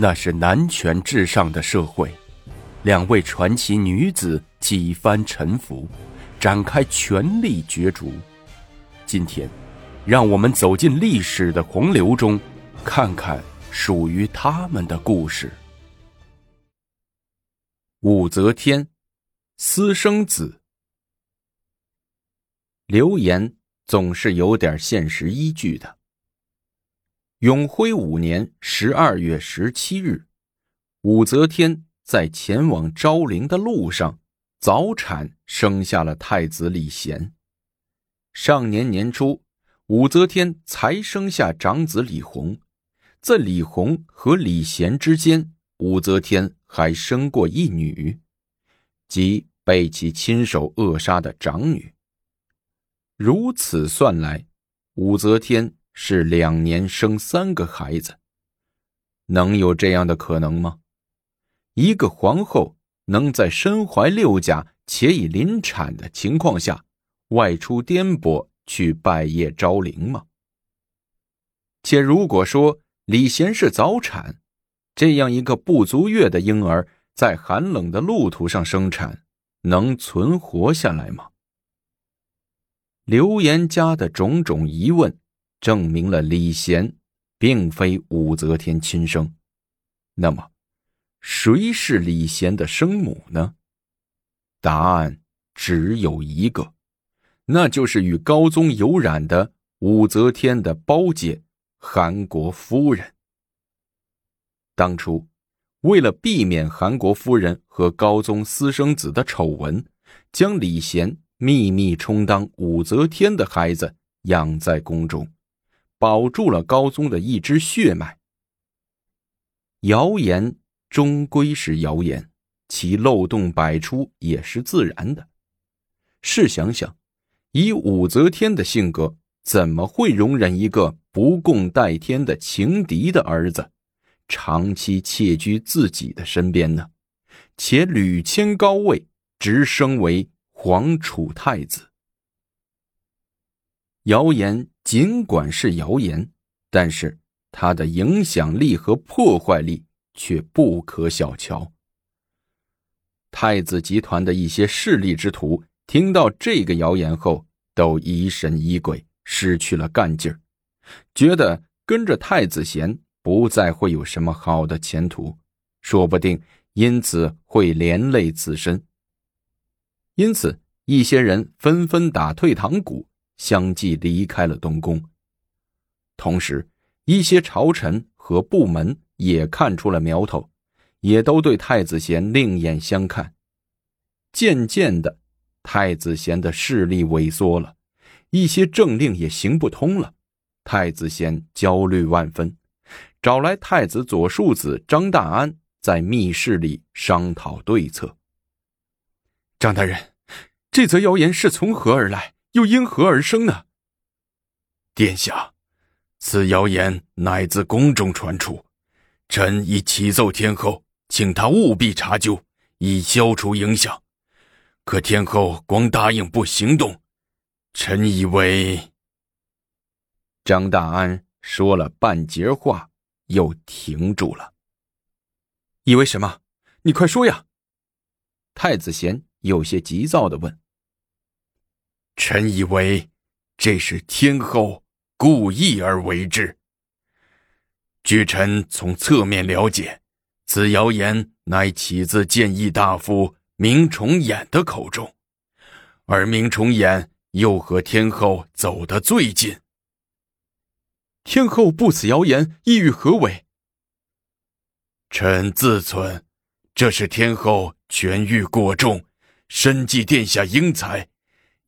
那是男权至上的社会，两位传奇女子几番沉浮，展开权力角逐。今天，让我们走进历史的洪流中，看看属于他们的故事。武则天，私生子。流言总是有点现实依据的。永徽五年十二月十七日，武则天在前往昭陵的路上早产，生下了太子李贤。上年年初，武则天才生下长子李弘，在李弘和李贤之间，武则天还生过一女，即被其亲手扼杀的长女。如此算来，武则天。是两年生三个孩子，能有这样的可能吗？一个皇后能在身怀六甲且已临产的情况下，外出颠簸去拜谒昭陵吗？且如果说李贤是早产，这样一个不足月的婴儿在寒冷的路途上生产，能存活下来吗？刘言家的种种疑问。证明了李贤并非武则天亲生，那么，谁是李贤的生母呢？答案只有一个，那就是与高宗有染的武则天的胞姐韩国夫人。当初，为了避免韩国夫人和高宗私生子的丑闻，将李贤秘密充当武则天的孩子养在宫中。保住了高宗的一支血脉。谣言终归是谣言，其漏洞百出也是自然的。试想想，以武则天的性格，怎么会容忍一个不共戴天的情敌的儿子长期窃居自己的身边呢？且屡迁高位，直升为皇储太子。谣言。尽管是谣言，但是它的影响力和破坏力却不可小瞧。太子集团的一些势力之徒听到这个谣言后，都疑神疑鬼，失去了干劲儿，觉得跟着太子贤不再会有什么好的前途，说不定因此会连累自身。因此，一些人纷纷打退堂鼓。相继离开了东宫。同时，一些朝臣和部门也看出了苗头，也都对太子贤另眼相看。渐渐的，太子贤的势力萎缩了，一些政令也行不通了。太子贤焦虑万分，找来太子左庶子张大安，在密室里商讨对策。张大人，这则谣言是从何而来？又因何而生呢？殿下，此谣言乃自宫中传出，臣已启奏天后，请她务必查究，以消除影响。可天后光答应不行动，臣以为……张大安说了半截话，又停住了。以为什么？你快说呀！太子贤有些急躁的问。臣以为，这是天后故意而为之。据臣从侧面了解，此谣言乃起自谏议大夫明崇俨的口中，而明崇俨又和天后走得最近。天后不此谣言，意欲何为？臣自存，这是天后权欲过重，深记殿下英才。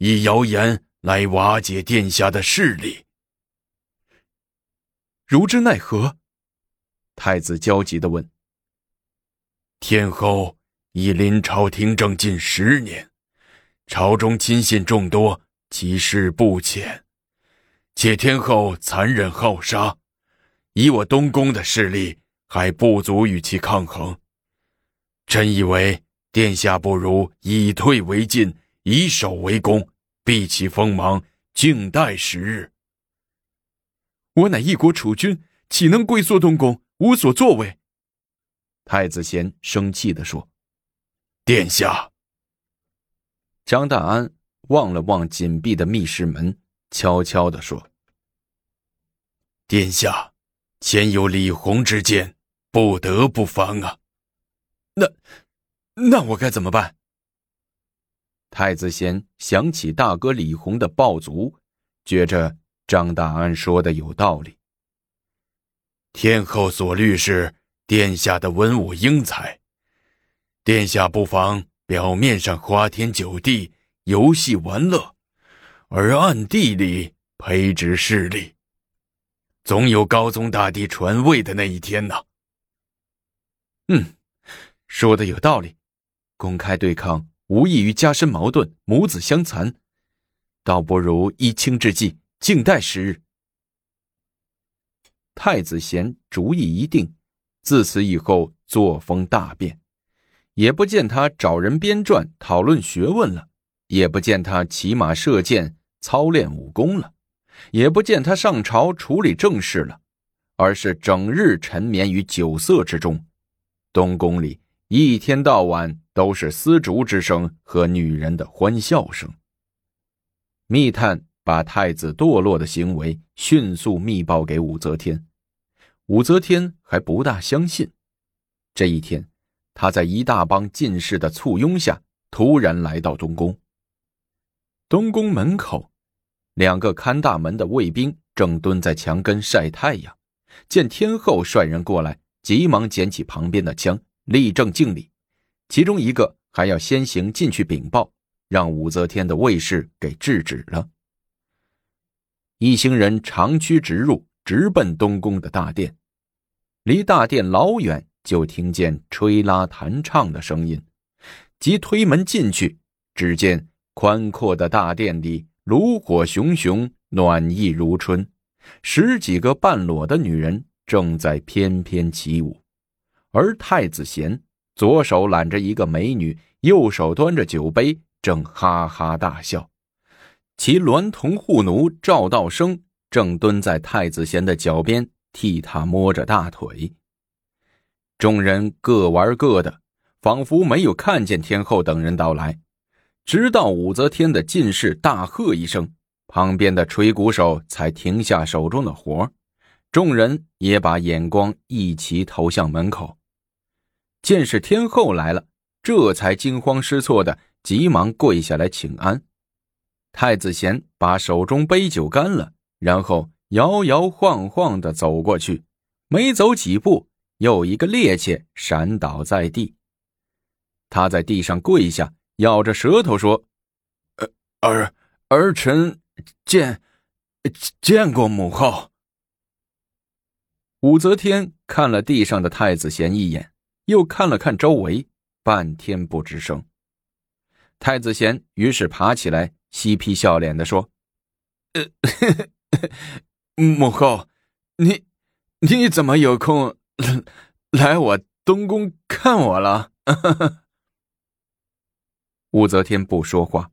以谣言来瓦解殿下的势力，如之奈何？太子焦急的问。天后已临朝听政近十年，朝中亲信众多，其事不浅。且天后残忍好杀，以我东宫的势力还不足与其抗衡。臣以为殿下不如以退为进。以守为攻，避其锋芒，静待时日。我乃一国储君，岂能龟缩东宫，无所作为？太子贤生气地说：“殿下。”张大安望了望紧闭的密室门，悄悄地说：“殿下，前有李弘之剑，不得不防啊。”那，那我该怎么办？太子贤想起大哥李弘的暴卒，觉着张大安说的有道理。天后所虑是殿下的文武英才，殿下不妨表面上花天酒地、游戏玩乐，而暗地里培植势力，总有高宗大帝传位的那一天呢。嗯，说的有道理，公开对抗。无异于加深矛盾，母子相残，倒不如依清之计，静待时日。太子贤主意一定，自此以后作风大变，也不见他找人编撰讨论学问了，也不见他骑马射箭操练武功了，也不见他上朝处理政事了，而是整日沉湎于酒色之中，东宫里一天到晚。都是丝竹之声和女人的欢笑声。密探把太子堕落的行为迅速密报给武则天，武则天还不大相信。这一天，他在一大帮进士的簇拥下，突然来到东宫。东宫门口，两个看大门的卫兵正蹲在墙根晒太阳，见天后率人过来，急忙捡起旁边的枪，立正敬礼。其中一个还要先行进去禀报，让武则天的卫士给制止了。一行人长驱直入，直奔东宫的大殿。离大殿老远，就听见吹拉弹唱的声音。即推门进去，只见宽阔的大殿里炉火熊熊，暖意如春。十几个半裸的女人正在翩翩起舞，而太子贤。左手揽着一个美女，右手端着酒杯，正哈哈大笑。其娈童护奴赵道生正蹲在太子贤的脚边，替他摸着大腿。众人各玩各的，仿佛没有看见天后等人到来。直到武则天的进士大喝一声，旁边的吹鼓手才停下手中的活众人也把眼光一齐投向门口。见是天后来了，这才惊慌失措的急忙跪下来请安。太子贤把手中杯酒干了，然后摇摇晃晃的走过去，没走几步，又一个趔趄闪倒在地。他在地上跪下，咬着舌头说：“，儿儿臣见见过母后。”武则天看了地上的太子贤一眼。又看了看周围，半天不吱声。太子贤于是爬起来，嬉皮笑脸的说：“呃，母后，你你怎么有空来我东宫看我了？” 武则天不说话，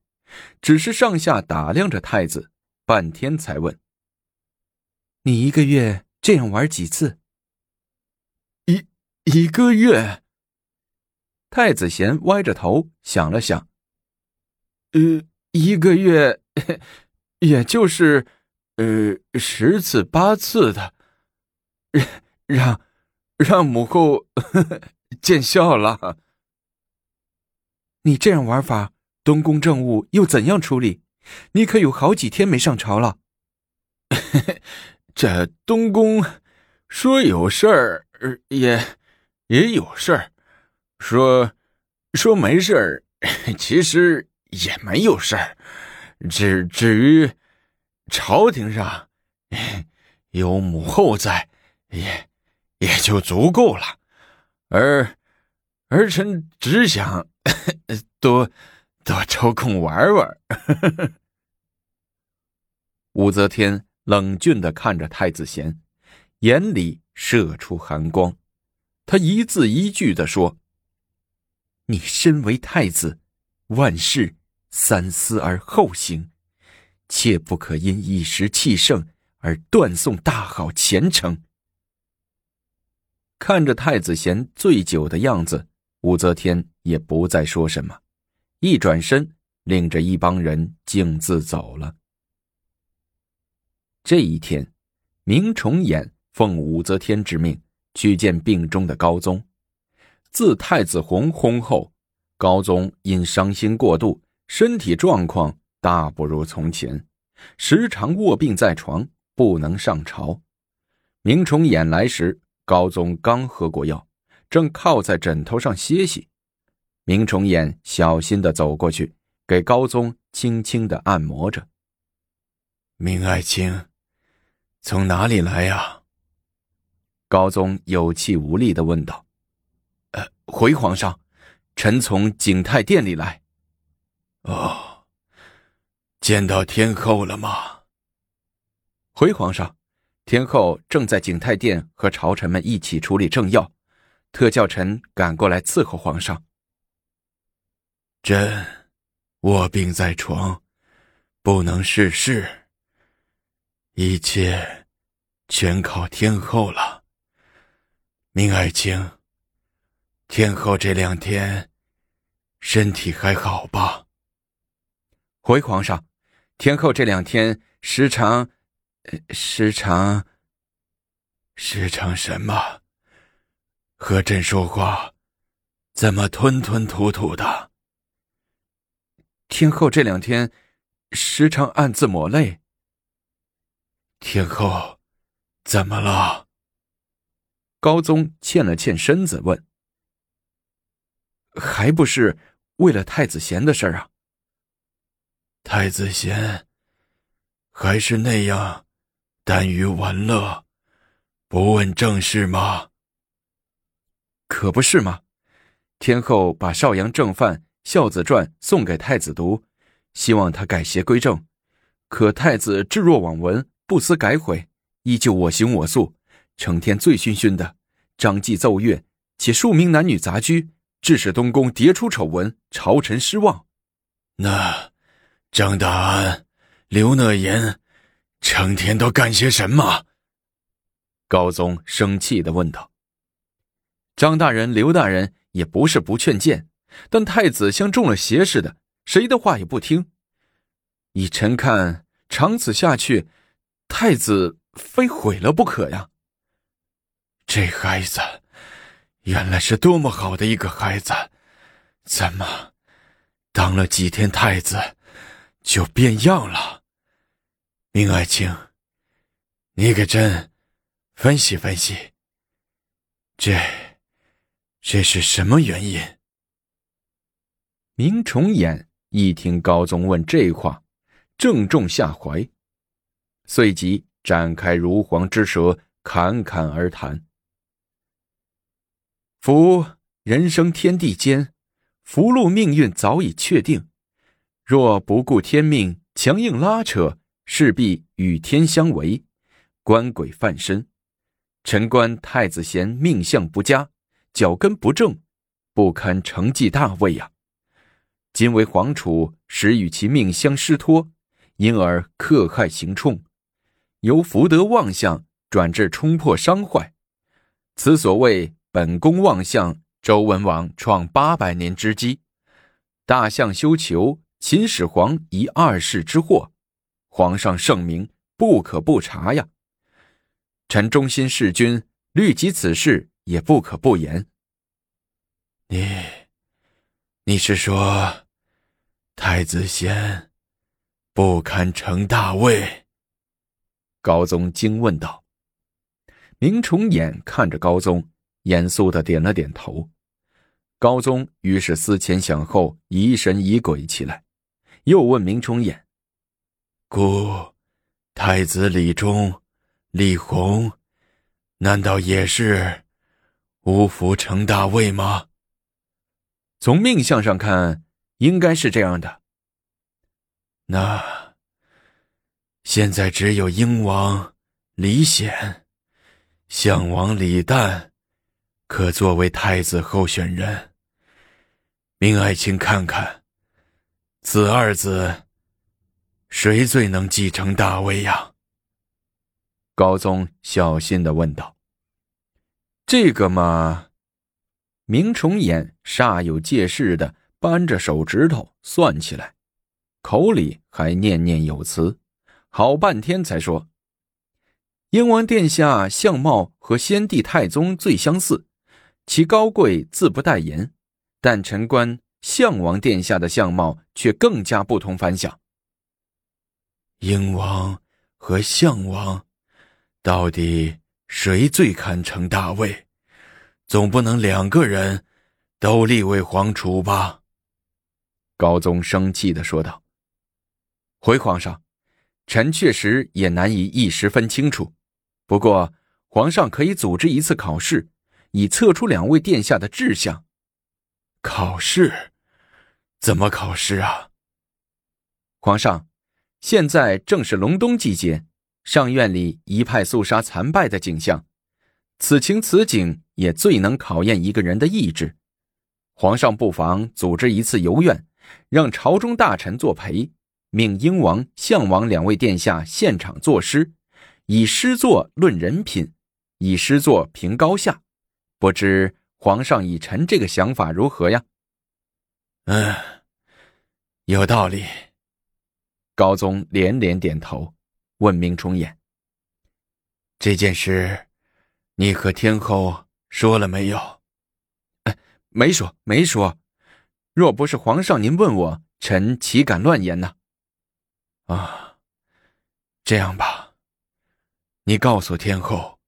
只是上下打量着太子，半天才问：“你一个月这样玩几次？”一个月，太子贤歪着头想了想，呃，一个月，也就是，呃，十次八次的，让让母后 见笑了。你这样玩法，东宫政务又怎样处理？你可有好几天没上朝了。这东宫说有事儿也。也有事儿，说说没事儿，其实也没有事儿。至至于朝廷上 有母后在，也也就足够了。而儿臣只想 多多抽空玩玩。武则天冷峻的看着太子贤，眼里射出寒光。他一字一句的说：“你身为太子，万事三思而后行，切不可因一时气盛而断送大好前程。”看着太子贤醉酒的样子，武则天也不再说什么，一转身，领着一帮人径自走了。这一天，明崇俨奉武则天之命去见病中的高宗。自太子弘薨后，高宗因伤心过度，身体状况大不如从前，时常卧病在床，不能上朝。明崇俨来时。高宗刚喝过药，正靠在枕头上歇息。明崇俨小心的走过去，给高宗轻轻的按摩着。明爱卿，从哪里来呀？高宗有气无力的问道。呃，回皇上，臣从景泰殿里来。哦，见到天后了吗？回皇上。天后正在景泰殿和朝臣们一起处理政要，特叫臣赶过来伺候皇上。朕卧病在床，不能事事，一切全靠天后了。明爱卿，天后这两天身体还好吧？回皇上，天后这两天时常。时常，时常什么？和朕说话，怎么吞吞吐吐的？天后这两天时常暗自抹泪。天后，怎么了？高宗欠了欠身子问：“还不是为了太子贤的事儿啊？”太子贤，还是那样。耽于玩乐，不问政事吗？可不是吗？天后把少阳正范《孝子传》送给太子读，希望他改邪归正。可太子置若罔闻，不思改悔，依旧我行我素，成天醉醺醺的，张继奏乐，且数名男女杂居，致使东宫迭出丑闻，朝臣失望。那张大安、刘讷言。成天都干些什么？高宗生气的问道。张大人、刘大人也不是不劝谏，但太子像中了邪似的，谁的话也不听。以臣看，长此下去，太子非毁了不可呀。这孩子，原来是多么好的一个孩子，怎么当了几天太子就变样了？明爱卿，你给朕分析分析，这这是什么原因？明崇俨一听高宗问这话，正中下怀，随即展开如簧之舌，侃侃而谈：“夫人生天地间，福禄命运早已确定，若不顾天命，强硬拉扯。”势必与天相违，官鬼犯身。臣观太子贤命相不佳，脚跟不正，不堪承继大位呀。今为皇储，时与其命相失托，因而克害行冲，由福德旺相转至冲破伤坏。此所谓本宫望相，周文王创八百年之基，大象修求，秦始皇一二世之祸。皇上圣明，不可不察呀！臣忠心事君，虑及此事，也不可不言。你，你是说，太子贤不堪承大位？高宗惊问道。明崇俨看着高宗，严肃的点了点头。高宗于是思前想后，疑神疑鬼起来，又问明崇俨。故太子李忠、李弘，难道也是无福成大位吗？从命相上看，应该是这样的。那现在只有英王李显、相王李旦可作为太子候选人。明爱卿看看，此二子。谁最能继承大位呀？高宗小心的问道。这个嘛，明崇俨煞有介事的扳着手指头算起来，口里还念念有词，好半天才说：“英王殿下相貌和先帝太宗最相似，其高贵自不待言。但臣观相王殿下的相貌却更加不同凡响。”英王和相王，到底谁最堪称大位？总不能两个人都立为皇储吧？高宗生气的说道：“回皇上，臣确实也难以一时分清楚。不过，皇上可以组织一次考试，以测出两位殿下的志向。考试？怎么考试啊？皇上。”现在正是隆冬季节，上院里一派肃杀残败的景象，此情此景也最能考验一个人的意志。皇上不妨组织一次游院，让朝中大臣作陪，命英王、项王两位殿下现场作诗，以诗作论人品，以诗作评高下。不知皇上以臣这个想法如何呀？嗯，有道理。高宗连连点头，问明崇俨：“这件事，你和天后说了没有？”“哎，没说，没说。若不是皇上您问我，臣岂敢乱言呢？”“啊，这样吧，你告诉天后，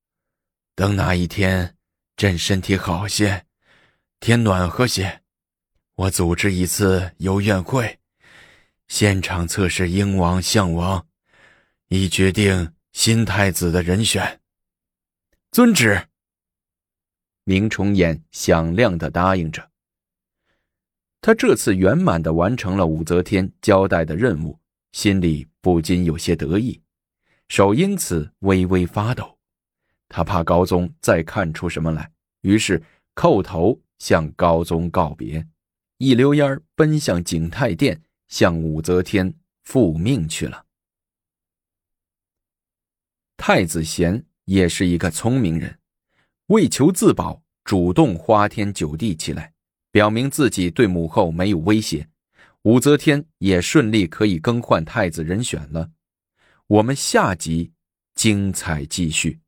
等哪一天朕身体好些，天暖和些，我组织一次游院会。”现场测试英王、相王，以决定新太子的人选。遵旨。明崇俨响亮的答应着。他这次圆满的完成了武则天交代的任务，心里不禁有些得意，手因此微微发抖。他怕高宗再看出什么来，于是叩头向高宗告别，一溜烟奔向景泰殿。向武则天复命去了。太子贤也是一个聪明人，为求自保，主动花天酒地起来，表明自己对母后没有威胁。武则天也顺利可以更换太子人选了。我们下集精彩继续。